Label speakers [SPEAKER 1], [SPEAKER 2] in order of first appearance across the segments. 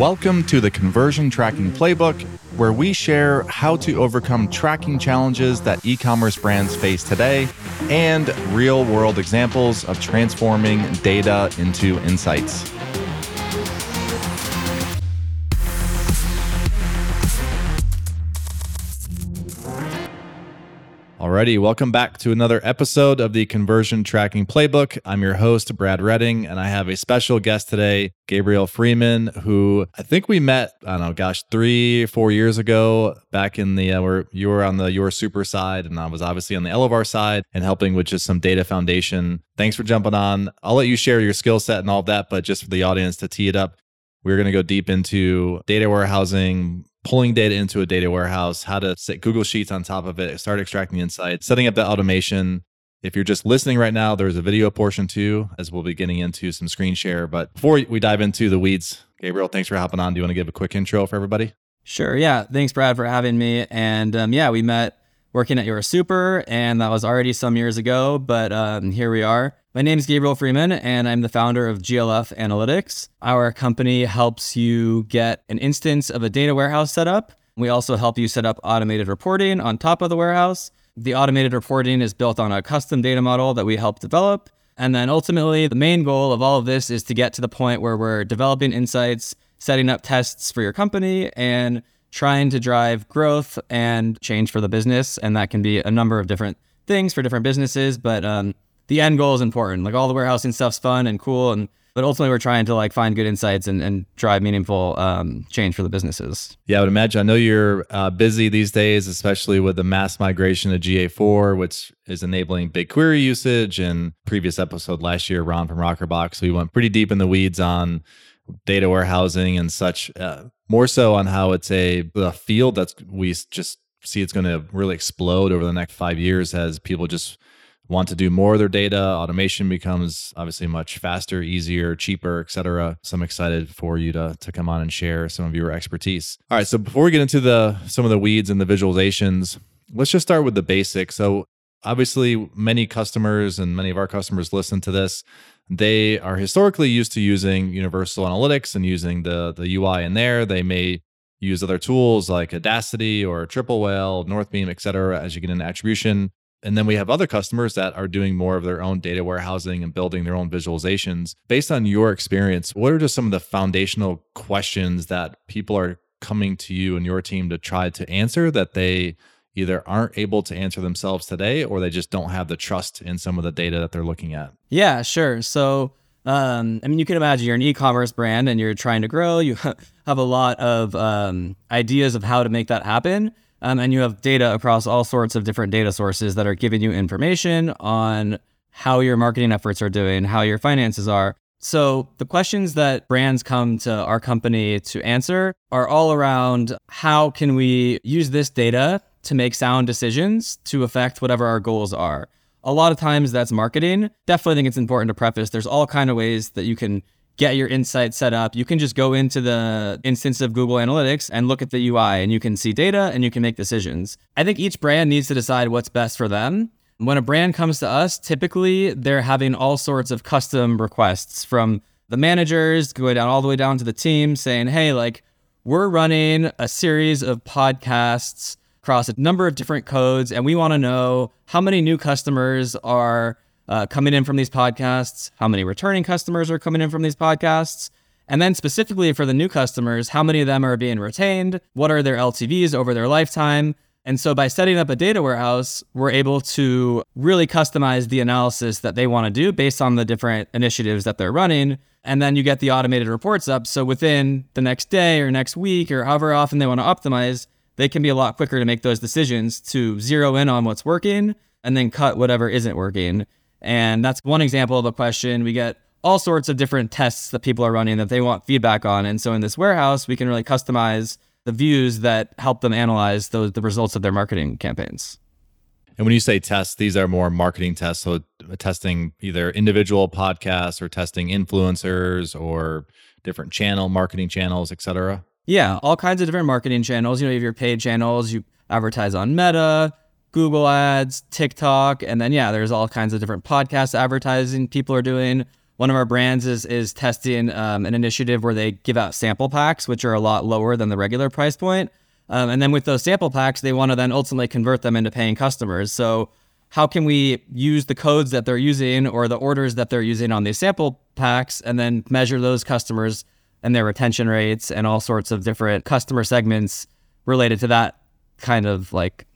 [SPEAKER 1] Welcome to the Conversion Tracking Playbook, where we share how to overcome tracking challenges that e commerce brands face today and real world examples of transforming data into insights. Alrighty, welcome back to another episode of the Conversion Tracking Playbook. I'm your host, Brad Redding, and I have a special guest today, Gabriel Freeman, who I think we met, I don't know, gosh, three, four years ago back in the, uh, where you were on the Your Super side, and I was obviously on the Elevar side and helping with just some data foundation. Thanks for jumping on. I'll let you share your skill set and all of that, but just for the audience to tee it up, we're going to go deep into data warehousing, pulling data into a data warehouse, how to set Google Sheets on top of it, start extracting insights, setting up the automation. If you're just listening right now, there's a video portion too, as we'll be getting into some screen share. But before we dive into the weeds, Gabriel, thanks for hopping on. Do you want to give a quick intro for everybody?
[SPEAKER 2] Sure. Yeah. Thanks, Brad, for having me. And um, yeah, we met working at Your Super, and that was already some years ago, but um, here we are. My name is Gabriel Freeman, and I'm the founder of GLF Analytics. Our company helps you get an instance of a data warehouse set up. We also help you set up automated reporting on top of the warehouse. The automated reporting is built on a custom data model that we help develop. And then ultimately, the main goal of all of this is to get to the point where we're developing insights, setting up tests for your company, and trying to drive growth and change for the business. And that can be a number of different things for different businesses. But um, the end goal is important. Like all the warehousing stuff's fun and cool, and but ultimately we're trying to like find good insights and, and drive meaningful um, change for the businesses.
[SPEAKER 1] Yeah, I would imagine. I know you're uh, busy these days, especially with the mass migration to GA4, which is enabling BigQuery usage. And previous episode last year, Ron from Rockerbox, we went pretty deep in the weeds on data warehousing and such. Uh, more so on how it's a, field that's we just see it's going to really explode over the next five years as people just want to do more of their data, automation becomes obviously much faster, easier, cheaper, etc. So I'm excited for you to to come on and share some of your expertise. All right, so before we get into the some of the weeds and the visualizations, let's just start with the basics. So obviously many customers and many of our customers listen to this they are historically used to using universal analytics and using the the ui in there they may use other tools like Daasity or triple whale northbeam et cetera as you get into attribution and then we have other customers that are doing more of their own data warehousing and building their own visualizations. Based on your experience, what are just some of the foundational questions that people are coming to you and your team to try to answer that they either aren't able to answer themselves today or they just don't have the trust in some of the data that they're looking at?
[SPEAKER 2] Yeah, sure. So, um, I mean, you can imagine you're an e-commerce brand and you're trying to grow. You have a lot of um, ideas of how to make that happen. Um, and you have data across all sorts of different data sources that are giving you information on how your marketing efforts are doing, how your finances are. So, the questions that brands come to our company to answer are all around how can we use this data to make sound decisions to affect whatever our goals are. A lot of times that's marketing. Definitely think it's important to preface there's all kind of ways that you can get your insight set up, you can just go into the instance of Google Analytics and look at the UI and you can see data and you can make decisions. I think each brand needs to decide what's best for them. When a brand comes to us, typically they're having all sorts of custom requests from the managers going down all the way down to the team saying, hey, like, we're running a series of podcasts across a number of different codes, and we want to know how many new customers are uh, coming in from these podcasts, how many returning customers are coming in from these podcasts, and then specifically for the new customers, how many of them are being retained, what are their LTVs over their lifetime. And so by setting up a data warehouse, we're able to really customize the analysis that they want to do based on the different initiatives that they're running. And then you get the automated reports up. So within the next day or next week or however often they want to optimize, they can be a lot quicker to make those decisions to zero in on what's working and then cut whatever isn't working. And that's one example of a question. We get all sorts of different tests that people are running that they want feedback on. And so in this warehouse, we can really customize the views that help them analyze those, the results of their marketing campaigns.
[SPEAKER 1] And when you say tests, these are more marketing tests. So uh, testing either individual podcasts or testing influencers or different channel marketing channels, et cetera.
[SPEAKER 2] Yeah, all kinds of different marketing channels. You know, you have your paid channels, you advertise on Meta, Google Ads, TikTok, and then yeah, there's all kinds of different podcast advertising people are doing. One of our brands is is testing um, an initiative where they give out sample packs, which are a lot lower than the regular price point. Um, and then with those sample packs, they want to then ultimately convert them into paying customers. So how can we use the codes that they're using or the orders that they're using on these sample packs and then measure those customers and their retention rates and all sorts of different customer segments related to that kind of like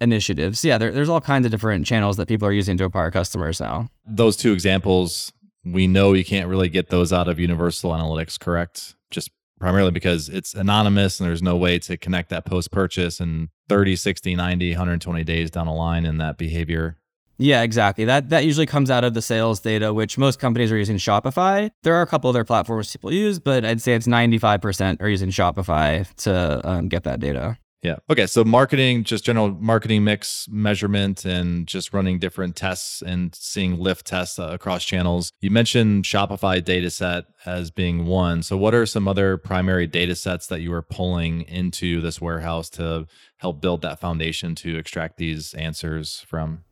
[SPEAKER 2] initiatives. Yeah, there, there's all kinds of different channels that people are using to acquire customers now.
[SPEAKER 1] Those two examples, we know you can't really get those out of Universal Analytics, correct? Just primarily because it's anonymous and there's no way to connect that post purchase and 30, 60, 90, 120 days down the line in that behavior.
[SPEAKER 2] Yeah, exactly. That that usually comes out of the sales data, which most companies are using Shopify. There are a couple other platforms people use, but I'd say it's 95% are using Shopify to um, get that data.
[SPEAKER 1] Yeah. Okay. So marketing, just general marketing mix measurement and just running different tests and seeing lift tests uh, across channels. You mentioned Shopify data set as being one. So what are some other primary data sets that you are pulling into this warehouse to help build that foundation to extract these answers from?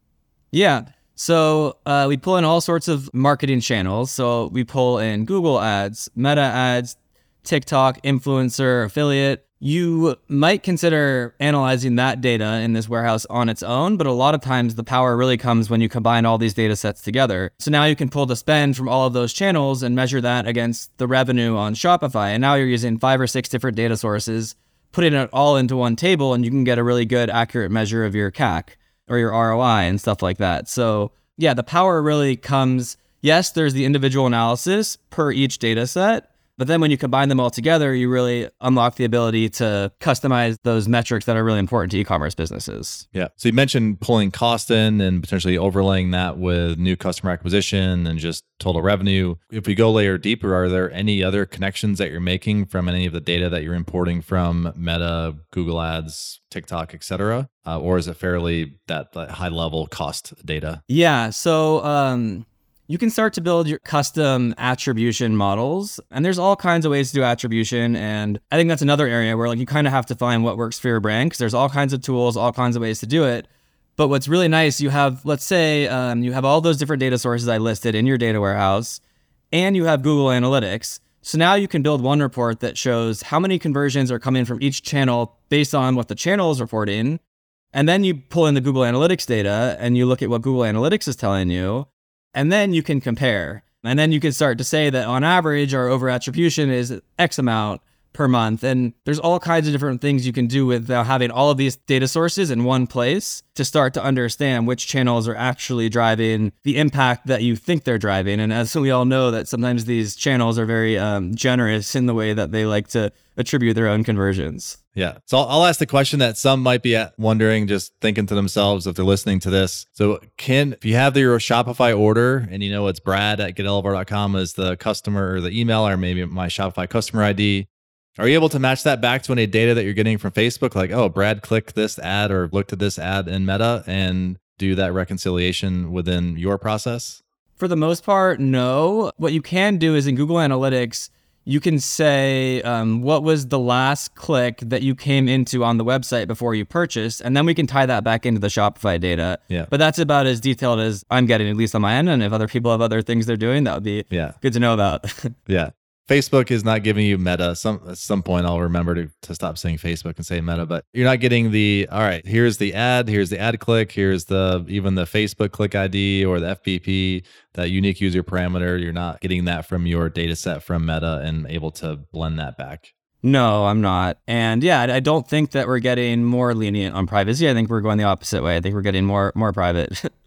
[SPEAKER 2] Yeah. So uh, we pull in all sorts of marketing channels. So we pull in Google ads, Meta ads, TikTok, influencer, affiliate you might consider analyzing that data in this warehouse on its own, but a lot of times the power really comes when you combine all these data sets together. So now you can pull the spend from all of those channels and measure that against the revenue on Shopify. And now you're using five or six different data sources, putting it all into one table, and you can get a really good, accurate measure of your CAC or your ROI and stuff like that. So, yeah, the power really comes. Yes, there's the individual analysis per each data set, but then when you combine them all together, you really unlock the ability to customize those metrics that are really important to e-commerce businesses.
[SPEAKER 1] Yeah. So you mentioned pulling cost in and potentially overlaying that with new customer acquisition and just total revenue. If we go layer deeper, are there any other connections that you're making from any of the data that you're importing from Meta, Google Ads, TikTok, et cetera? Uh, or is it fairly that, that high level cost data?
[SPEAKER 2] Yeah. So um, you can start to build your custom attribution models and there's all kinds of ways to do attribution and i think that's another area where like you kind of have to find what works for your brand because there's all kinds of tools all kinds of ways to do it. But what's really nice you have let's say um, you have all those different data sources i listed in your data warehouse and you have google analytics. So now you can build one report that shows how many conversions are coming from each channel based on what the channel is reporting and then you pull in the google analytics data and you look at what google analytics is telling you and then you can compare. And then you can start to say that on average, our over attribution is X amount per month. And there's all kinds of different things you can do with uh, having all of these data sources in one place to start to understand which channels are actually driving the impact that you think they're driving. And as we all know, that sometimes these channels are very um, generous in the way that they like to attribute their own conversions.
[SPEAKER 1] Yeah. So I'll, ask the question that some might be wondering, just thinking to themselves if they're listening to this. So, can, if you have your Shopify order and you know it's Brad at getelevar.com as the customer or the email, or maybe my Shopify customer ID, are you able to match that back to any data that you're getting from Facebook? Like, oh, Brad clicked this ad or looked at this ad in Meta and do that reconciliation within your process?
[SPEAKER 2] For the most part, no. What you can do is in Google Analytics, you can say um, what was the last click that you came into on the website before you purchased, and then we can tie that back into the Shopify data.
[SPEAKER 1] Yeah.
[SPEAKER 2] But that's about as detailed as I'm getting, at least on my end. And if other people have other things they're doing, that would be
[SPEAKER 1] yeah.
[SPEAKER 2] good to know about.
[SPEAKER 1] yeah. Facebook is not giving you meta. Some at some point I'll remember to, to stop saying Facebook and say meta, but you're not getting the all right, here's the ad, here's the ad click, here's the even the Facebook click ID or the FBP, that unique user parameter. You're not getting that from your data set from Meta and able to blend that back.
[SPEAKER 2] No, I'm not. And yeah, I don't think that we're getting more lenient on privacy. I think we're going the opposite way. I think we're getting more more private.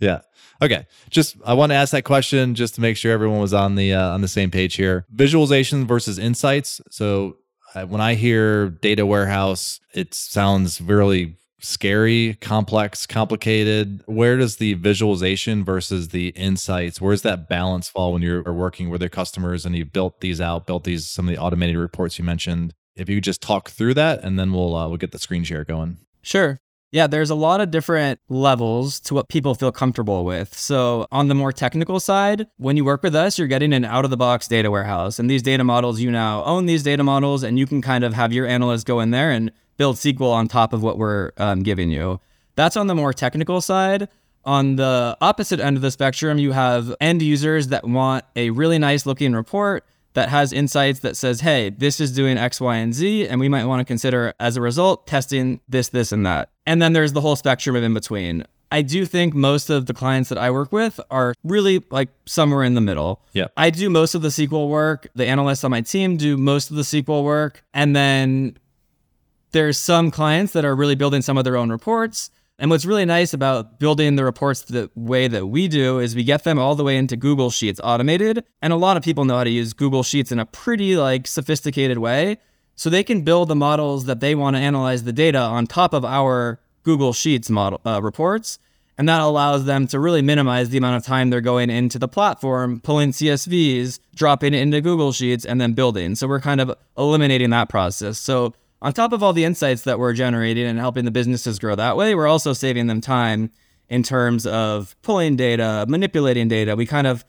[SPEAKER 1] yeah. Okay, just I want to ask that question just to make sure everyone was on the uh, on the same page here. Visualization versus insights. So uh, when I hear data warehouse, it sounds really scary, complex, complicated. Where does the visualization versus the insights? Where's that balance fall when you're working with your customers and you built these out, built these some of the automated reports you mentioned? If you could just talk through that, and then we'll uh, we'll get the screen share going.
[SPEAKER 2] Sure. Yeah, there's a lot of different levels to what people feel comfortable with. So, on the more technical side, when you work with us, you're getting an out of the box data warehouse. And these data models, you now own these data models, and you can kind of have your analysts go in there and build SQL on top of what we're um, giving you. That's on the more technical side. On the opposite end of the spectrum, you have end users that want a really nice looking report that has insights that says, hey, this is doing X, Y, and Z, and we might want to consider as a result testing this, this, and that. And then there's the whole spectrum of in between. I do think most of the clients that I work with are really like somewhere in the middle.
[SPEAKER 1] Yeah.
[SPEAKER 2] I do most of the SQL work. The analysts on my team do most of the SQL work. And then there's some clients that are really building some of their own reports. And what's really nice about building the reports the way that we do is we get them all the way into Google Sheets automated. And a lot of people know how to use Google Sheets in a pretty like sophisticated way. So they can build the models that they want to analyze the data on top of our Google Sheets model uh, reports. And that allows them to really minimize the amount of time they're going into the platform, pulling CSVs, dropping it into Google Sheets, and then building. So we're kind of eliminating that process. So on top of all the insights that we're generating and helping the businesses grow that way, we're also saving them time in terms of pulling data, manipulating data. We kind of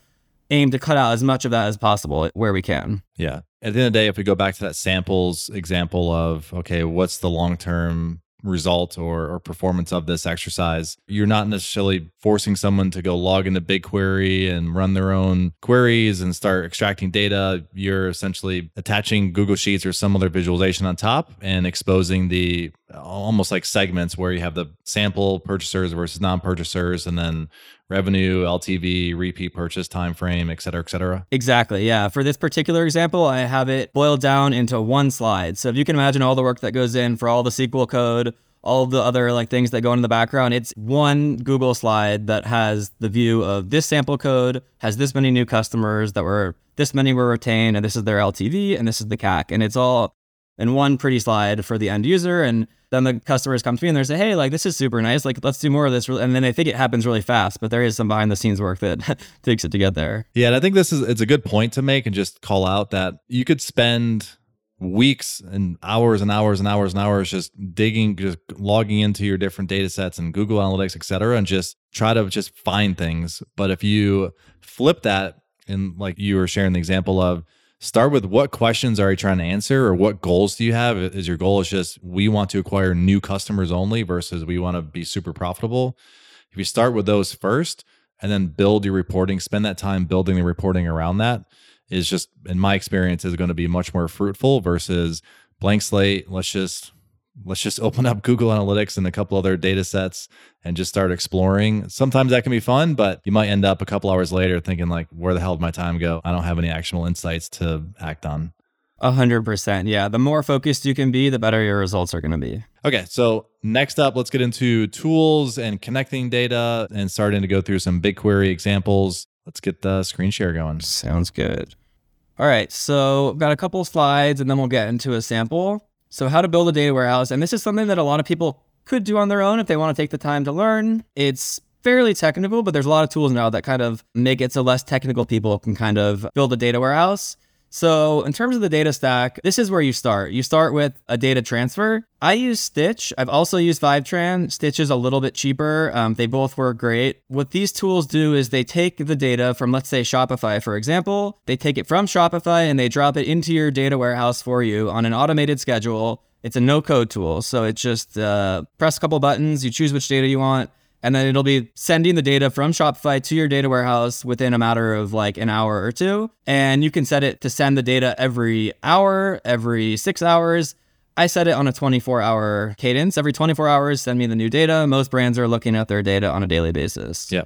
[SPEAKER 2] aim to cut out as much of that as possible where we can.
[SPEAKER 1] Yeah. At the end of the day, if we go back to that samples example of, okay, what's the long term result or, or performance of this exercise. You're not necessarily forcing someone to go log into BigQuery and run their own queries and start extracting data. You're essentially attaching Google Sheets or some other visualization on top and exposing the almost like segments where you have the sample purchasers versus non-purchasers and then revenue, LTV, repeat purchase time frame, et cetera, et cetera.
[SPEAKER 2] Exactly. Yeah. For this particular example, I have it boiled down into one slide. So if you can imagine all the work that goes in for all the SQL code, all the other like things that go in the background, it's one Google slide that has the view of this sample code, has this many new customers that were this many were retained, and this is their LTV, and this is the CAC, and it's all in one pretty slide for the end user. And then the customers come to me and they say, "Hey, like this is super nice. Like let's do more of this." And then they think it happens really fast, but there is some behind the scenes work that takes it to get there.
[SPEAKER 1] Yeah, and I think this is it's a good point to make and just call out that you could spend weeks and hours and hours and hours and hours just digging just logging into your different data sets and google analytics et cetera and just try to just find things but if you flip that and like you were sharing the example of start with what questions are you trying to answer or what goals do you have? Is your goal is just we want to acquire new customers only versus we want to be super profitable? If you start with those first and then build your reporting spend that time building the reporting around that is just in my experience is going to be much more fruitful versus blank slate let's just let's just open up Google Analytics and a couple other data sets and just start exploring. Sometimes that can be fun, but you might end up a couple hours later thinking like, where the hell did my time go? I don't have any actionable insights to act on.
[SPEAKER 2] A hundred percent. Yeah. The more focused you can be, the better your results are going to be.
[SPEAKER 1] Okay. So next up, let's get into tools and connecting data and starting to go through some BigQuery examples. Let's get the screen share going.
[SPEAKER 2] Sounds good. All right. So I've got a couple slides and then we'll get into a sample. So, how to build a data warehouse. And this is something that a lot of people could do on their own if they want to take the time to learn. It's fairly technical, but there's a lot of tools now that kind of make it so less technical people can kind of build a data warehouse. So, in terms of the data stack, this is where you start. You start with a data transfer. I use Stitch. I've also used Fivetran. Stitch is a little bit cheaper. Um, they both work great. What these tools do is they take the data from, let's say, Shopify, for example. They take it from Shopify and they drop it into your data warehouse for you on an automated schedule. It's a no code tool. So, it's just uh, press a couple buttons, you choose which data you want and then it'll be sending the data from Shopify to your data warehouse within a matter of like an hour or two. And you can set it to send the data every hour, every six hours. I set it on a 24 hour cadence. Every 24 hours, send me the new data. Most brands are looking at their data on a daily basis.
[SPEAKER 1] Yeah.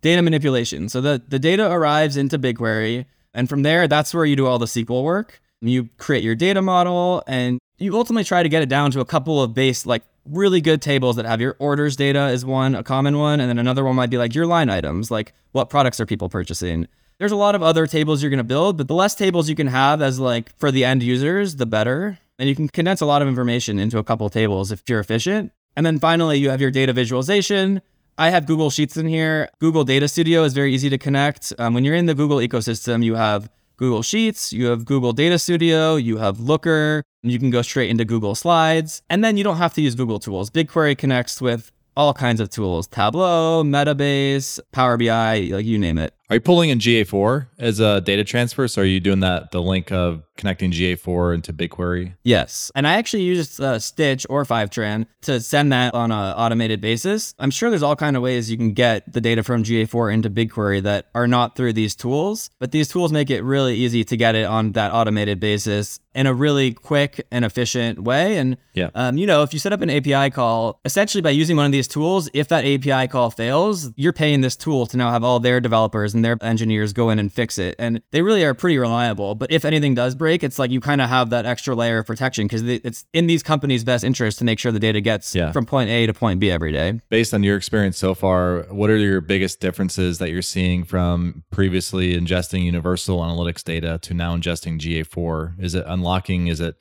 [SPEAKER 2] Data manipulation. So the, the data arrives into BigQuery. And from there, that's where you do all the SQL work. You create your data model and you ultimately try to get it down to a couple of base, like really good tables that have your orders data is one, a common one. And then another one might be like your line items, like what products are people purchasing. There's a lot of other tables you're going to build, but the less tables you can have as like for the end users, the better. And you can condense a lot of information into a couple tables if you're efficient. And then finally, you have your data visualization. I have Google Sheets in here. Google Data Studio is very easy to connect. Um, when you're in the Google ecosystem, you have Google Sheets, you have Google Data Studio, you have Looker, you can go straight into Google Slides, and then you don't have to use Google tools. BigQuery connects with all kinds of tools Tableau, Metabase, Power BI, like you name it.
[SPEAKER 1] Are you pulling in GA4 as a data transfer? So are you doing that the link of connecting GA4 into BigQuery?
[SPEAKER 2] Yes. And I actually use uh, Stitch or Fivetran to send that on an automated basis. I'm sure there's all kind of ways you can get the data from GA4 into BigQuery that are not through these tools, but these tools make it really easy to get it on that automated basis in a really quick and efficient way. And
[SPEAKER 1] yeah.
[SPEAKER 2] um, you know, if you set up an API call, essentially by using one of these tools, if that API call fails, you're paying this tool to now have all their developers and their engineers go in and fix it. And they really are pretty reliable. But if anything does break, it's like you kind of have that extra layer of protection because it's in these companies' best interest to make sure the data gets
[SPEAKER 1] yeah.
[SPEAKER 2] from point A to point B every day.
[SPEAKER 1] Based on your experience so far, what are your biggest differences that you're seeing from previously ingesting Universal Analytics data to now ingesting GA4? Is it unlocking? Is it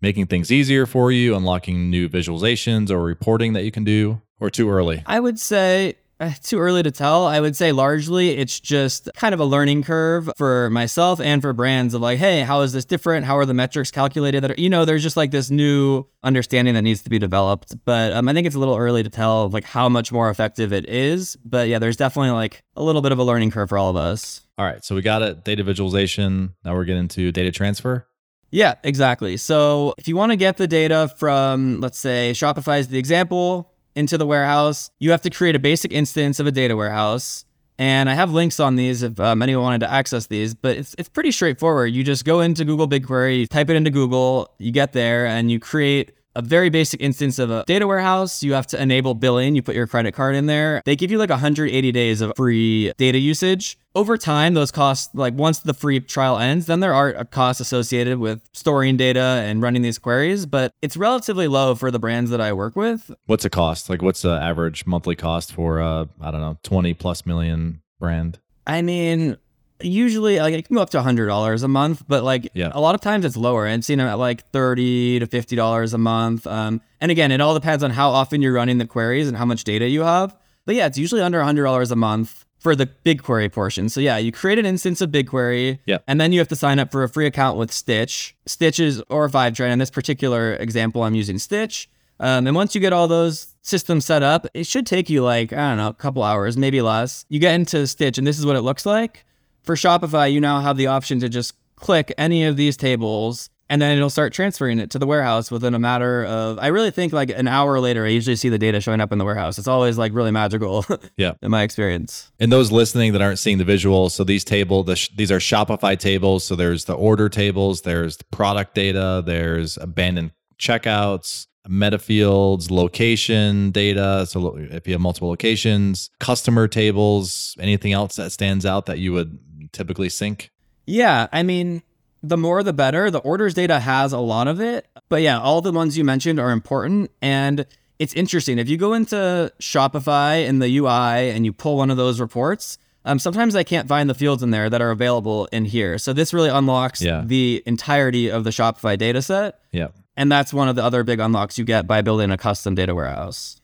[SPEAKER 1] making things easier for you, unlocking new visualizations or reporting that you can do, or too early?
[SPEAKER 2] I would say uh, too early to tell. I would say largely it's just kind of a learning curve for myself and for brands of like, hey, how is this different? How are the metrics calculated? That are, you know, there's just like this new understanding that needs to be developed. But um, I think it's a little early to tell like how much more effective it is. But yeah, there's definitely like a little bit of a learning curve for all of us.
[SPEAKER 1] All right, so we got it. Data visualization. Now we're getting to data transfer.
[SPEAKER 2] Yeah, exactly. So if you want to get the data from, let's say, Shopify is the example into the warehouse, you have to create a basic instance of a data warehouse. And I have links on these if um, anyone wanted to access these, but it's, it's pretty straightforward. You just go into Google BigQuery, type it into Google, you get there, and you create a very basic instance of a data warehouse. You have to enable billing. You put your credit card in there. They give you like 180 days of free data usage. Over time, those costs, like once the free trial ends, then there are costs associated with storing data and running these queries, but it's relatively low for the brands that I work with.
[SPEAKER 1] What's the cost? Like, what's the average monthly cost for, uh, I don't know, 20 plus million brand?
[SPEAKER 2] I mean, usually like it can go up to $100 a month but like
[SPEAKER 1] yeah.
[SPEAKER 2] a lot of times it's lower and seen them at like 30 to $50 a month um, and again it all depends on how often you're running the queries and how much data you have but yeah it's usually under $100 a month for the BigQuery portion so yeah you create an instance of BigQuery
[SPEAKER 1] yeah.
[SPEAKER 2] and then you have to sign up for a free account with Stitch Stitches or Fivetran in this particular example I'm using Stitch um, and once you get all those systems set up, it should take you like, I don't know, a couple hours, maybe less. You get into Stitch, and this is what it looks like. For Shopify, you now have the option to just click any of these tables and then it'll start transferring it to the warehouse within a matter of i really think like an hour later i usually see the data showing up in the warehouse. It's always like really magical
[SPEAKER 1] yeah.
[SPEAKER 2] in my experience.
[SPEAKER 1] And those listening that aren't seeing the visuals so these table the sh- these are shopify tables. So there's the order tables there's the product data there's abandoned checkouts meta fields, location data. So if you have multiple locations, customer tables, anything else that stands out that you would typically sync?
[SPEAKER 2] Yeah, I mean, the more the better. The orders data has a lot of it. But yeah, all the ones you mentioned are important. And it's interesting. If you go into Shopify in the UI and you pull one of those reports, um, sometimes I can't find the fields in there that are available in here. So this really unlocks
[SPEAKER 1] yeah.
[SPEAKER 2] the entirety of the Shopify data set.
[SPEAKER 1] Yeah.
[SPEAKER 2] And that's one of the other big unlocks you get by building a custom data warehouse.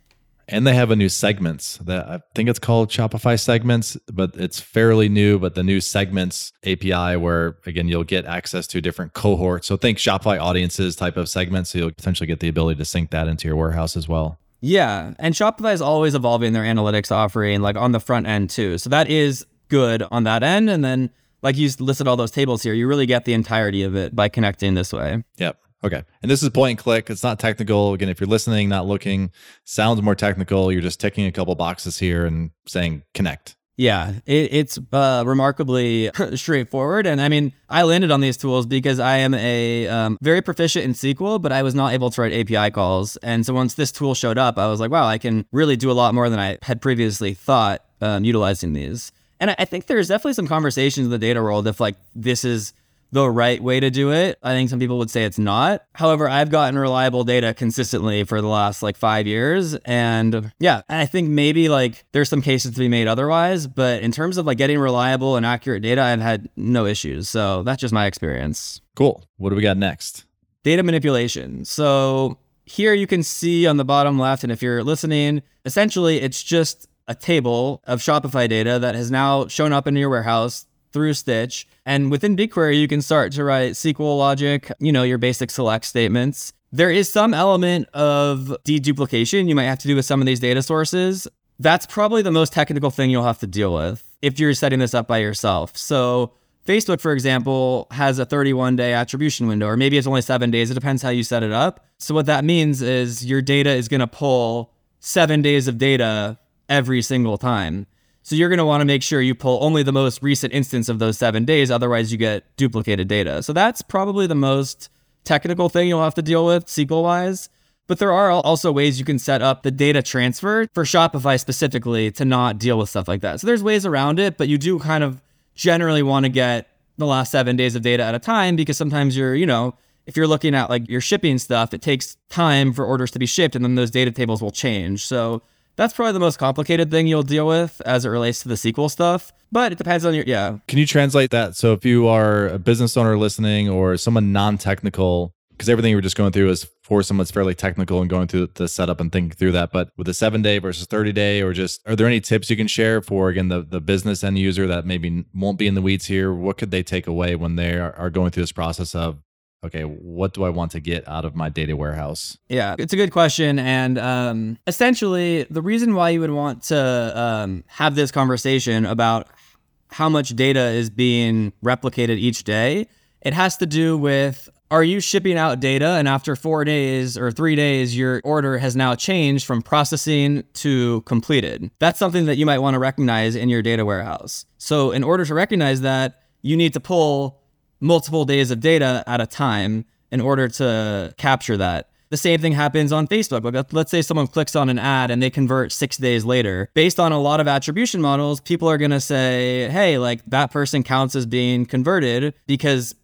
[SPEAKER 1] And they have a new segments that I think it's called Shopify segments, but it's fairly new. But the new segments API, where again, you'll get access to different cohorts. So think Shopify audiences type of segments. So you'll potentially get the ability to sync that into your warehouse as well.
[SPEAKER 2] Yeah. And Shopify is always evolving their analytics offering, like on the front end too. So that is good on that end. And then, like you listed all those tables here, you really get the entirety of it by connecting this way.
[SPEAKER 1] Yep. Okay. And this is point and click. It's not technical. Again, if you're listening, not looking, sounds more technical. You're just ticking a couple boxes here and saying connect.
[SPEAKER 2] Yeah, it, it's uh, remarkably straightforward. And I mean, I landed on these tools because I am a um, very proficient in SQL, but I was not able to write API calls. And so once this tool showed up, I was like, wow, I can really do a lot more than I had previously thought um, utilizing these. And I think there's definitely some conversations in the data world if like this is the right way to do it. I think some people would say it's not. However, I've gotten reliable data consistently for the last like five years. And yeah, I think maybe like there's some cases to be made otherwise. But in terms of like getting reliable and accurate data, I've had no issues. So that's just my experience.
[SPEAKER 1] Cool. What do we got next?
[SPEAKER 2] Data manipulation. So here you can see on the bottom left, and if you're listening, essentially it's just a table of Shopify data that has now shown up in your warehouse through Stitch. And within BigQuery, you can start to write SQL logic, you know, your basic select statements. There is some element of deduplication you might have to do with some of these data sources. That's probably the most technical thing you'll have to deal with if you're setting this up by yourself. So, Facebook, for example, has a 31 day attribution window, or maybe it's only seven days. It depends how you set it up. So, what that means is your data is going to pull seven days of data every single time. So, you're going to want to make sure you pull only the most recent instance of those seven days. Otherwise, you get duplicated data. So, that's probably the most technical thing you'll have to deal with SQL wise. But there are also ways you can set up the data transfer for Shopify specifically to not deal with stuff like that. So, there's ways around it, but you do kind of generally want to get the last seven days of data at a time because sometimes you're, you know, if you're looking at like your shipping stuff, it takes time for orders to be shipped and then those data tables will change. So that's probably the most complicated thing you'll deal with as it relates to the SQL stuff. But it depends on your, yeah.
[SPEAKER 1] Can you translate that? So if you are a business owner listening or someone non technical, because everything you were just going through is for someone that's fairly technical and going through the setup and thinking through that. But with a seven day versus 30 day, or just are there any tips you can share for, again, the, the business end user that maybe won't be in the weeds here? What could they take away when they are, are going through this process of, okay, what do I want to get out of my data warehouse?
[SPEAKER 2] Yeah, it's a good question. And um, essentially, the reason why you would want to um, have this conversation about how much data is being replicated each day, it has to do with are you shipping out data and after four days or three days, your order has now changed from processing to completed? That's something that you might want to recognize in your data warehouse. So, in order to recognize that, you need to pull multiple days of data at a time in order to capture that. The same thing happens on Facebook. Like, let's say someone clicks on an ad and they convert six days later. Based on a lot of attribution models, people are going to say, hey, like that person counts as being converted because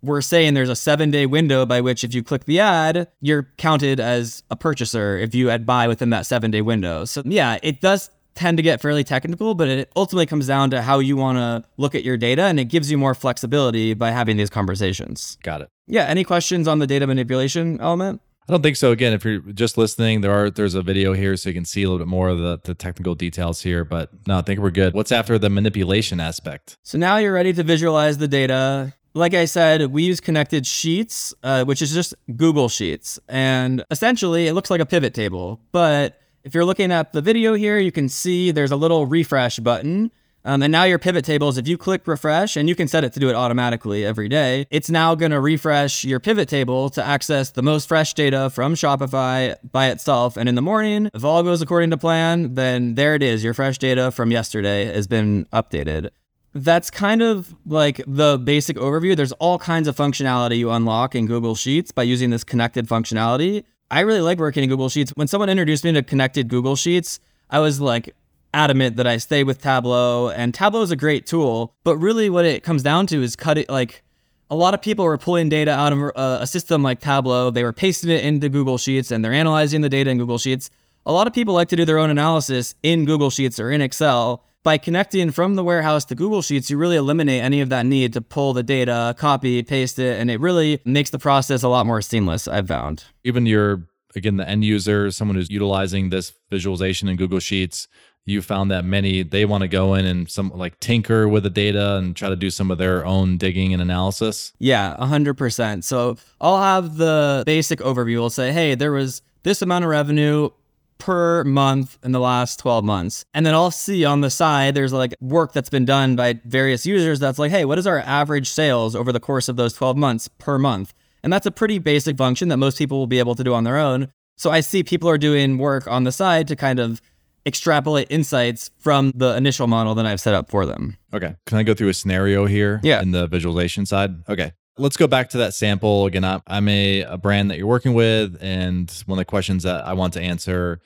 [SPEAKER 2] we're saying there's a seven day window by which if you click the ad, you're counted as a purchaser if you had buy within that seven day window. So yeah, it does tend to get fairly technical, but it ultimately comes down to how you want to look at your data and it gives you more flexibility by having these conversations.
[SPEAKER 1] Got it.
[SPEAKER 2] Yeah. Any questions on the data manipulation element?
[SPEAKER 1] I don't think so. Again, if you're just listening, there are there's a video here so you can see a little bit more of the, the technical details here. But no, I think we're good. What's after the manipulation aspect?
[SPEAKER 2] So now you're ready to visualize the data like I said, we use connected sheets, uh, which is just Google Sheets. And essentially, it looks like a pivot table. But if you're looking at the video here, you can see there's a little refresh button. Um, and now your pivot tables, if you click refresh, and you can set it to do it automatically every day, it's now going to refresh your pivot table to access the most fresh data from Shopify by itself. And in the morning, if all goes according to plan, then there it is. Your fresh data from yesterday has been updated that's kind of like the basic overview. There's all kinds of functionality you unlock in Google Sheets by using this connected functionality. I really like working in Google Sheets. When someone introduced me to connected Google Sheets, I was like adamant that I stay with Tableau, and Tableau is a great tool. But really, what it comes down to is cut it like a lot of people were pulling data out of a system like Tableau. They were pasting it into Google Sheets and they're analyzing the data in Google Sheets. A lot of people like to do their own analysis in Google Sheets or in Excel by connecting from the warehouse to Google Sheets, you really eliminate any of that need to pull the data, copy, paste it, and it really makes the process a lot more seamless, I've found.
[SPEAKER 1] Even your, again, the end user, someone who's utilizing this visualization in Google Sheets, you found that many they want to go in and some like tinker with the data and try to do some of their own digging and analysis?
[SPEAKER 2] Yeah 100% so i'll have the basic overview. I'll say hey there was this amount of revenue per month in the last 12 months. And then I'll see on the side, there's like work that's been done by various users that's like, hey, what is our average sales over the course of those 12 months per month? And that's a pretty basic function that most people will be able to do on their own. So I see people are doing work on the side to kind of extrapolate insights from the initial model that I've set up for them.
[SPEAKER 1] Okay. Can I go through a scenario here
[SPEAKER 2] yeah.
[SPEAKER 1] in the visualization side? Okay. Let's go back to that sample. Again, I'm a, a brand that you're working with. And one of the questions that I want to answer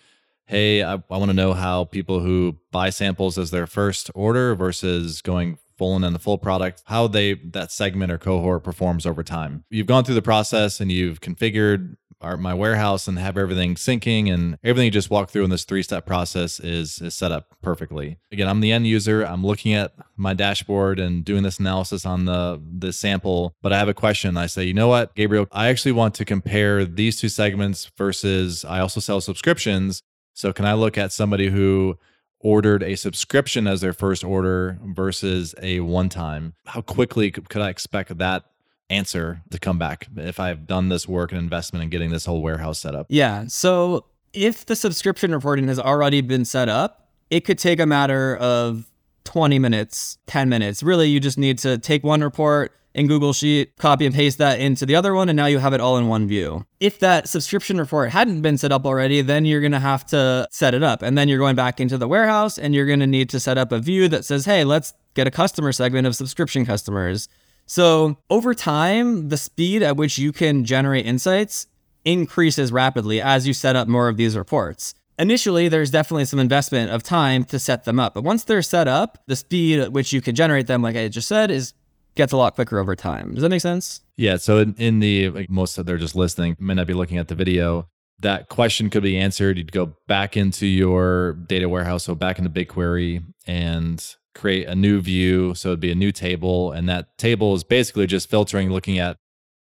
[SPEAKER 1] hey, I, I want to know how people who buy samples as their first order versus going full in on the full product, how they that segment or cohort performs over time. You've gone through the process and you've configured our, my warehouse and have everything syncing and everything you just walk through in this three step process is is set up perfectly. Again, I'm the end user. I'm looking at my dashboard and doing this analysis on the the sample, but I have a question. I say, you know what, Gabriel, I actually want to compare these two segments versus I also sell subscriptions. So can I look at somebody who ordered a subscription as their first order versus a one time? How quickly could I expect that answer to come back if I've done this work and investment in getting this whole warehouse set up?
[SPEAKER 2] Yeah. So if the subscription reporting has already been set up, it could take a matter of 20 minutes, 10 minutes. Really, you just need to take one report in Google Sheet, copy and paste that into the other one, and now you have it all in one view. If that subscription report hadn't been set up already, then you're gonna have to set it up. And then you're going back into the warehouse and you're gonna need to set up a view that says, hey, let's get a customer segment of subscription customers. So over time, the speed at which you can generate insights increases rapidly as you set up more of these reports. Initially, there's definitely some investment of time to set them up, but once they're set up, the speed at which you can generate them, like I just said, is gets a lot quicker over time. Does that make sense?
[SPEAKER 1] Yeah. So in, in the like most they're just listening, may not be looking at the video. That question could be answered. You'd go back into your data warehouse, so back into BigQuery and create a new view. So it'd be a new table. And that table is basically just filtering, looking at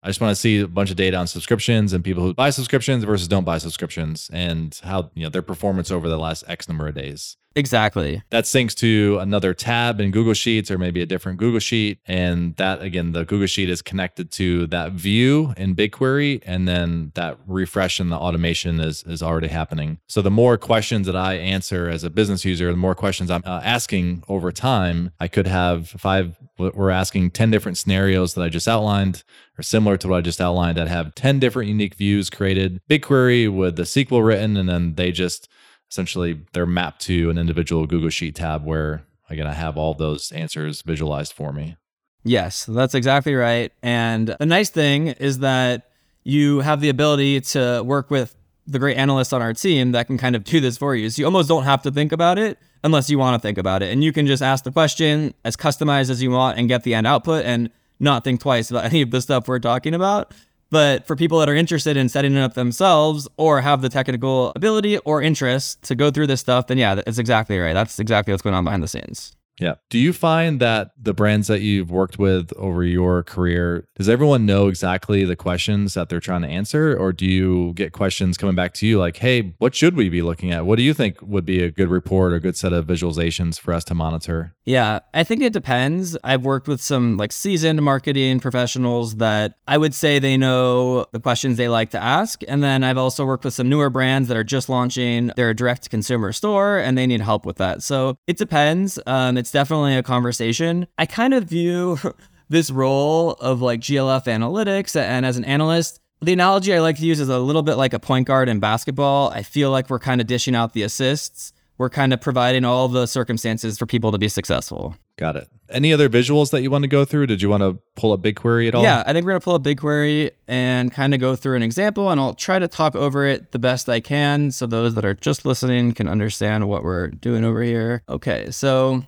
[SPEAKER 1] I just want to see a bunch of data on subscriptions and people who buy subscriptions versus don't buy subscriptions and how you know their performance over the last X number of days.
[SPEAKER 2] Exactly.
[SPEAKER 1] That syncs to another tab in Google Sheets or maybe a different Google Sheet. And that, again, the Google Sheet is connected to that view in BigQuery. And then that refresh and the automation is, is already happening. So the more questions that I answer as a business user, the more questions I'm uh, asking over time, I could have, five, we're asking 10 different scenarios that I just outlined, or similar to what I just outlined, I'd have 10 different unique views created, BigQuery with the SQL written, and then they just essentially they're mapped to an individual Google Sheet tab where again I have all those answers visualized for me.
[SPEAKER 2] Yes, that's exactly right. And the nice thing is that you have the ability to work with the great analysts on our team that can kind of do this for you. So you almost don't have to think about it unless you want to think about it. And you can just ask the question as customized as you want and get the end output and not think twice about any of the stuff we're talking about. But for people that are interested in setting it up themselves or have the technical ability or interest to go through this stuff, then yeah, that's exactly right. That's exactly what's going on behind the scenes.
[SPEAKER 1] Yeah. Do you find that the brands that you've worked with over your career, does everyone know exactly the questions that they're trying to answer? Or do you get questions coming back to you like, hey, what should we be looking at? What do you think would be a good report or a good set of visualizations for us to monitor?
[SPEAKER 2] Yeah, I think it depends. I've worked with some like seasoned marketing professionals that I would say they know the questions they like to ask. And then I've also worked with some newer brands that are just launching their direct to consumer store and they need help with that. So it depends. Um, it's definitely a conversation. I kind of view this role of like GLF analytics and as an analyst, the analogy I like to use is a little bit like a point guard in basketball. I feel like we're kind of dishing out the assists. We're kind of providing all the circumstances for people to be successful.
[SPEAKER 1] Got it. Any other visuals that you want to go through? Did you want to pull up BigQuery at all?
[SPEAKER 2] Yeah, I think we're going to pull up BigQuery and kind of go through an example, and I'll try to talk over it the best I can so those that are just listening can understand what we're doing over here. Okay, so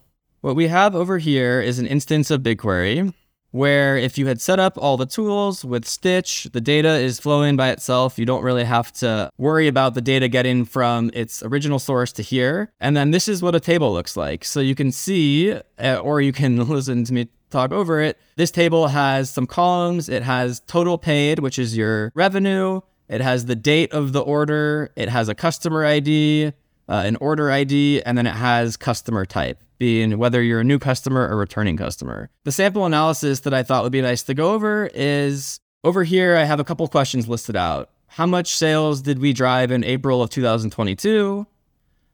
[SPEAKER 2] what we have over here is an instance of BigQuery where if you had set up all the tools with Stitch, the data is flowing by itself. You don't really have to worry about the data getting from its original source to here. And then this is what a table looks like. So you can see, uh, or you can listen to me talk over it. This table has some columns. It has total paid, which is your revenue. It has the date of the order. It has a customer ID, uh, an order ID, and then it has customer type being whether you're a new customer or returning customer. The sample analysis that I thought would be nice to go over is over here, I have a couple questions listed out. How much sales did we drive in April of 2022?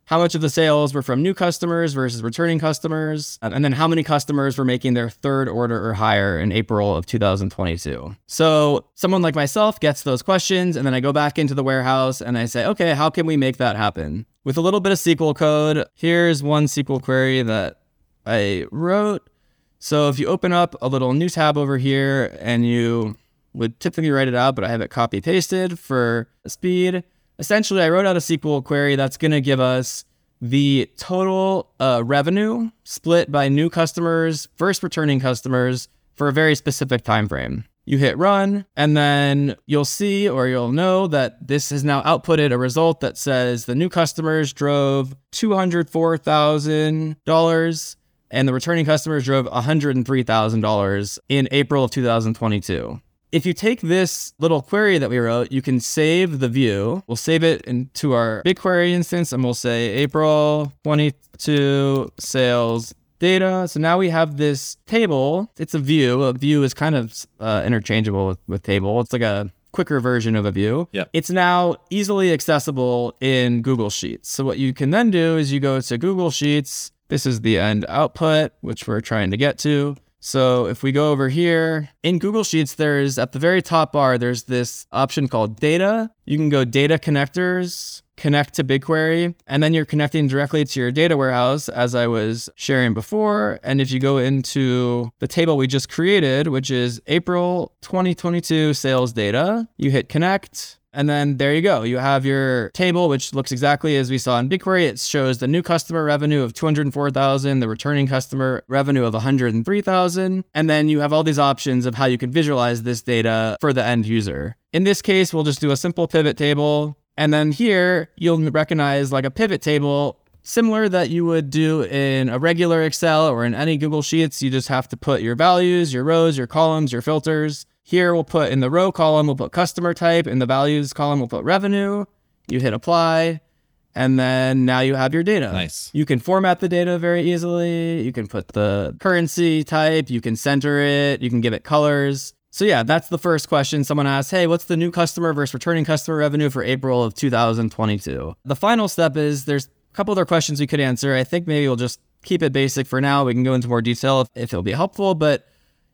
[SPEAKER 2] How much of the sales were from new customers versus returning customers? And then how many customers were making their third order or higher in April of 2022? So someone like myself gets those questions, and then I go back into the warehouse and I say, okay, how can we make that happen? With a little bit of SQL code. Here's one SQL query that I wrote. So if you open up a little new tab over here and you would typically write it out, but I have it copy pasted for speed. Essentially, I wrote out a SQL query that's going to give us the total uh, revenue split by new customers, first returning customers for a very specific time frame you hit run, and then you'll see or you'll know that this has now outputted a result that says the new customers drove $204,000 and the returning customers drove $103,000 in April of 2022. If you take this little query that we wrote, you can save the view. We'll save it into our BigQuery instance and we'll say April 22 sales data. So now we have this table. It's a view. A view is kind of uh, interchangeable with, with table. It's like a quicker version of a view.
[SPEAKER 1] Yep.
[SPEAKER 2] It's now easily accessible in Google Sheets. So what you can then do is you go to Google Sheets. This is the end output, which we're trying to get to. So if we go over here in Google Sheets, there's at the very top bar, there's this option called data. You can go data connectors, connect to BigQuery, and then you're connecting directly to your data warehouse, as I was sharing before. And if you go into the table we just created, which is April 2022 sales data, you hit connect. And then there you go. You have your table, which looks exactly as we saw in BigQuery. It shows the new customer revenue of 204,000, the returning customer revenue of 103,000. And then you have all these options of how you can visualize this data for the end user. In this case, we'll just do a simple pivot table. And then here you'll recognize like a pivot table similar that you would do in a regular Excel or in any Google Sheets. You just have to put your values, your rows, your columns, your filters. Here we'll put in the row column, we'll put customer type. In the values column, we'll put revenue. You hit apply. And then now you have your data.
[SPEAKER 1] Nice.
[SPEAKER 2] You can format the data very easily. You can put the currency type. You can center it. You can give it colors. So yeah, that's the first question. Someone asks, "Hey, what's the new customer versus returning customer revenue for April of 2022?" The final step is there's a couple other questions we could answer. I think maybe we'll just keep it basic for now. We can go into more detail if, if it'll be helpful, but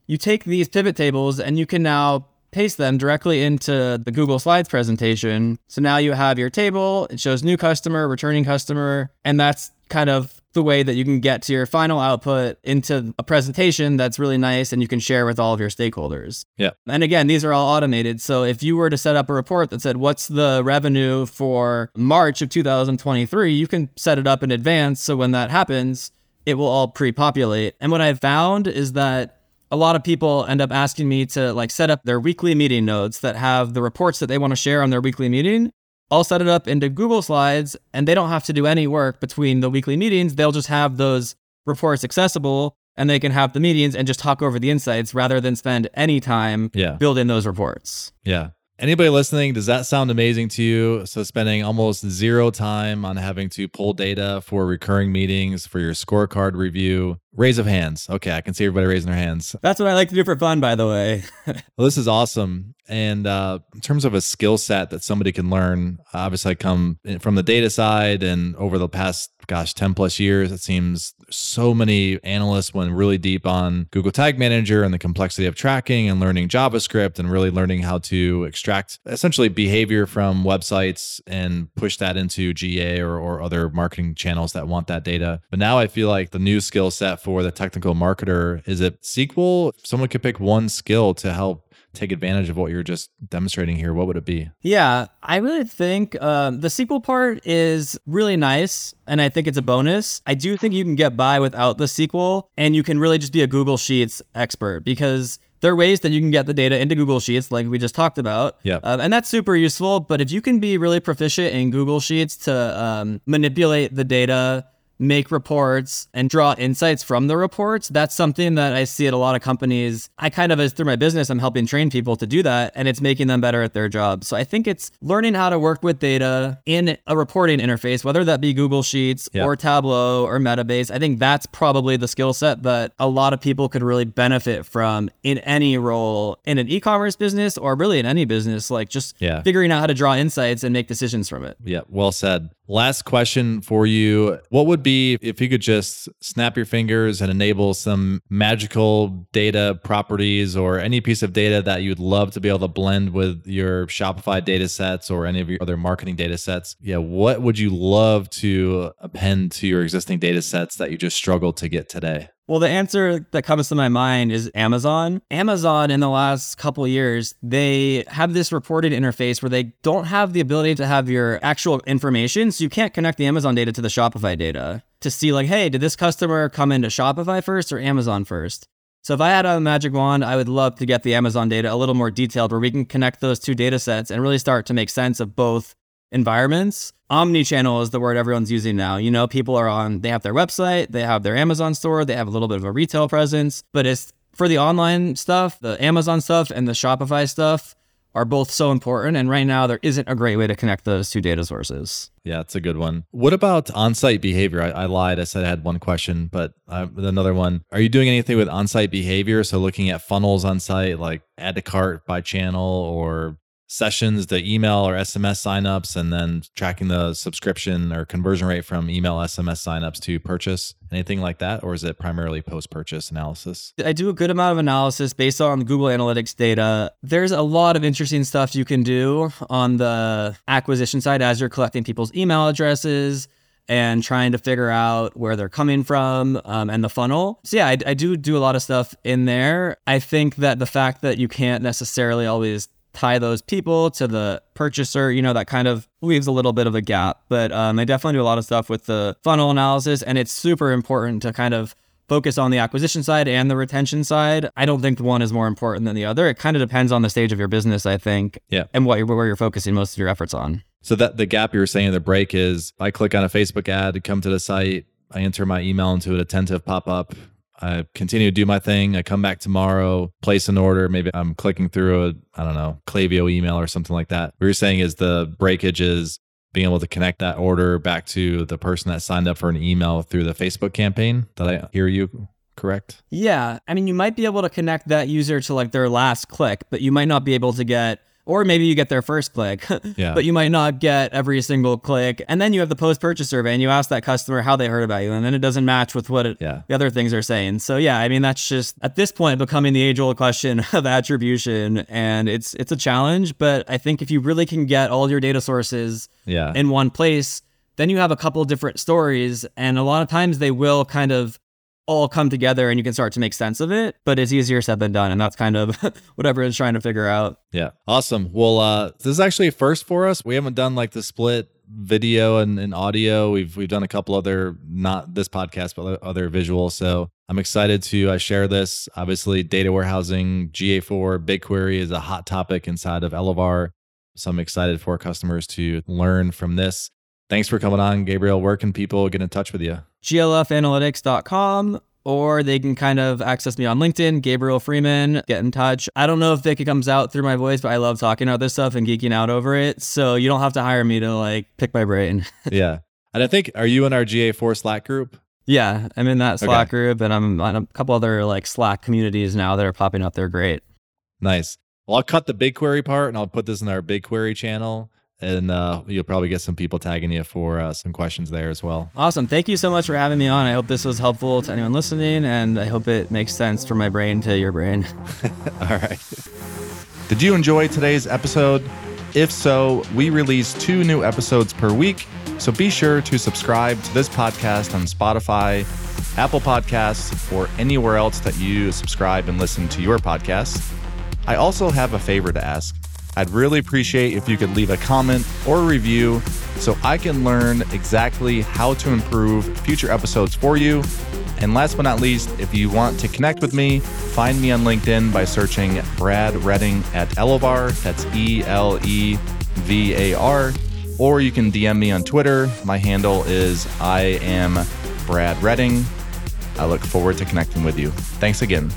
[SPEAKER 2] you take these pivot tables and you can now paste them directly into the Google Slides presentation. So now you have your table, it shows new customer, returning customer, and that's kind of the way that you can get to your final output into a presentation that's really nice and you can share with all of your stakeholders.
[SPEAKER 1] Yeah.
[SPEAKER 2] And again, these are all automated. So if you were to set up a report that said, what's the revenue for March of 2023, you can set it up in advance. So when that happens, it will all pre populate. And what I've found is that a lot of people end up asking me to like set up their weekly meeting notes that have the reports that they want to share on their weekly meeting. I'll set it up into Google Slides and they don't have to do any work between the weekly meetings. They'll just have those reports accessible and they can have the meetings and just talk over the insights rather than spend any time
[SPEAKER 1] Yeah.
[SPEAKER 2] building those reports.
[SPEAKER 1] Yeah. Anybody listening, does that sound amazing to you? So, spending almost zero time on having to pull data for recurring meetings, for your scorecard review. Raise of hands. Okay, I can see everybody raising their hands.
[SPEAKER 2] That's what I like to do for fun, by the way.
[SPEAKER 1] Well, this is awesome. And uh, in terms of a skill set that somebody can learn, obviously, I come from the data side, and over the past, gosh, 10 plus years, it seems so many analysts went really deep on Google Tag Manager and the complexity of tracking and learning JavaScript and really learning how to extract essentially behavior from websites and push that into GA or, or other marketing channels that want that data. But now I feel like the new skill set for the technical marketer is it SQL? Someone could pick one skill to help take advantage of what you're just demonstrating here, what would it be?
[SPEAKER 2] Yeah, I really think um, the SQL part is really nice, and I think it's a bonus. I do think you can get by without the SQL, and you can really just be a Google Sheets expert because there are ways that you can get the data into Google Sheets, like we just talked about.
[SPEAKER 1] Yep.
[SPEAKER 2] Um, and that's super useful. But if you can be really proficient in Google Sheets to um, manipulate the data, make reports and draw insights from the reports. That's something that I see at a lot of companies. I kind of, as through my business, I'm helping train people to do that and it's making them better at their job. So I think it's learning how to work with data in a reporting interface, whether that be Google Sheets
[SPEAKER 1] Yeah.
[SPEAKER 2] or Tableau or Metabase. I think that's probably the skill set that a lot of people could really benefit from in any role in an e-commerce business or really in any business, like just
[SPEAKER 1] Yeah.
[SPEAKER 2] figuring out how to draw insights and make decisions from it.
[SPEAKER 1] Yeah, well said. Last question for you. What would be if you could just snap your fingers and enable some magical data properties or any piece of data that you'd love to be able to blend with your Shopify data sets or any of your other marketing data sets? Yeah, what would you love to append to your existing data sets that you just struggled to get today?
[SPEAKER 2] Well, the answer that comes to my mind is Amazon. Amazon, in the last couple years, they have this reported interface where they don't have the ability to have your actual information. So you can't connect the Amazon data to the Shopify data to see, like, hey, did this customer come into Shopify first or Amazon first? So if I had a magic wand, I would love to get the Amazon data a little more detailed where we can connect those two data sets and really start to make sense of both environments. Omni-channel is the word everyone's using now. You know, people are on, they have their website, they have their Amazon store, they have a little bit of a retail presence, but it's for the online stuff, the Amazon stuff and the Shopify stuff are both so important. And right now, there isn't a great way to connect those two data sources.
[SPEAKER 1] Yeah, it's a good one. What about on-site behavior? I, I lied. I said I had one question, but I, another one. Are you doing anything with on-site behavior? So looking at funnels on site, like add to cart by channel or sessions, the email or SMS signups, and then tracking the subscription or conversion rate from email SMS signups to purchase? Anything like that? Or is it primarily post purchase analysis?
[SPEAKER 2] I do a good amount of analysis based on Google Analytics data. There's a lot of interesting stuff you can do on the acquisition side as you're collecting people's email addresses and trying to figure out where they're coming from um, and the funnel. So, yeah, I, I do do a lot of stuff in there. I think that the fact that you can't necessarily always tie those people to the purchaser, you know, that kind of leaves a little bit of a gap. But um, I definitely do a lot of stuff with the funnel analysis, and it's super important to kind of focus on the acquisition side and the retention side. I don't think one is more important than the other. It kind of depends on the stage of your business, I think,
[SPEAKER 1] yeah.
[SPEAKER 2] and what you're, where you're focusing most of your efforts on.
[SPEAKER 1] So that the gap you were saying, the break is I click on a Facebook ad, come to the site, I enter my email into an attentive pop up. I continue to do my thing. I come back tomorrow, place an order. Maybe I'm clicking through a, I don't know, Klaviyo email or something like that. What you're saying is the breakage is being able to connect that order back to the person that signed up for an email through the Facebook campaign. Did I hear you correct?
[SPEAKER 2] Yeah. I mean, you might be able to connect that user to like their last click, but you might not be able to get or maybe you get their first click,
[SPEAKER 1] yeah.
[SPEAKER 2] but you might not get every single click. And then you have the post purchase survey and you ask that customer how they heard about you, and then it doesn't match with what it,
[SPEAKER 1] yeah.
[SPEAKER 2] the other things are saying. So yeah, I mean that's just at this point becoming the age old question of attribution, and it's it's a challenge. But I think if you really can get all your data sources
[SPEAKER 1] yeah.
[SPEAKER 2] in one place, then you have a couple different stories, and a lot of times they will kind of all come together and you can start to make sense of it. But it's easier said than done. And that's kind of what everyone's trying to figure out.
[SPEAKER 1] Yeah. Awesome. Well, uh, this is actually a first for us. We haven't done like the split video and, and audio. We've we've done a couple other not this podcast, but other visuals. So I'm excited to uh, share this. Obviously, data warehousing, GA4, BigQuery is a hot topic inside of Elevar. So I'm excited for customers to learn from this. Thanks for coming on, Gabriel. Where can people get in touch with you?
[SPEAKER 2] glcanalytics.com or they can kind of access me on LinkedIn, Gabriel Freeman, get in touch. I don't know if Vic comes out through my voice, but I love talking about this stuff and geeking out over it. So you don't have to hire me to like pick my brain.
[SPEAKER 1] yeah. And I think, are you in our GA4 Slack group?
[SPEAKER 2] Yeah, I'm in that Slack okay. group and I'm on a couple other like Slack communities now that are popping up. They're great.
[SPEAKER 1] Nice. Well, I'll cut the BigQuery part and I'll put this in our BigQuery channel and uh, you'll probably get some people tagging you for uh, some questions there as well.
[SPEAKER 2] Awesome. Thank you so much for having me on. I hope this was helpful to anyone listening, and I hope it makes sense from my brain to your brain.
[SPEAKER 1] All right. Did you enjoy today's episode? If so, we release two new episodes per week, so be sure to subscribe to this podcast on Spotify, Apple Podcasts, or anywhere else that you subscribe and listen to your podcasts. I also have a favor to ask. I'd really appreciate if you could leave a comment or a review so I can learn exactly how to improve future episodes for you. And last but not least, if you want to connect with me, find me on LinkedIn by searching Brad Redding at Elevar. That's E L E V A R. Or you can DM me on Twitter. My handle is I am Brad Redding. I look forward to connecting with you. Thanks again.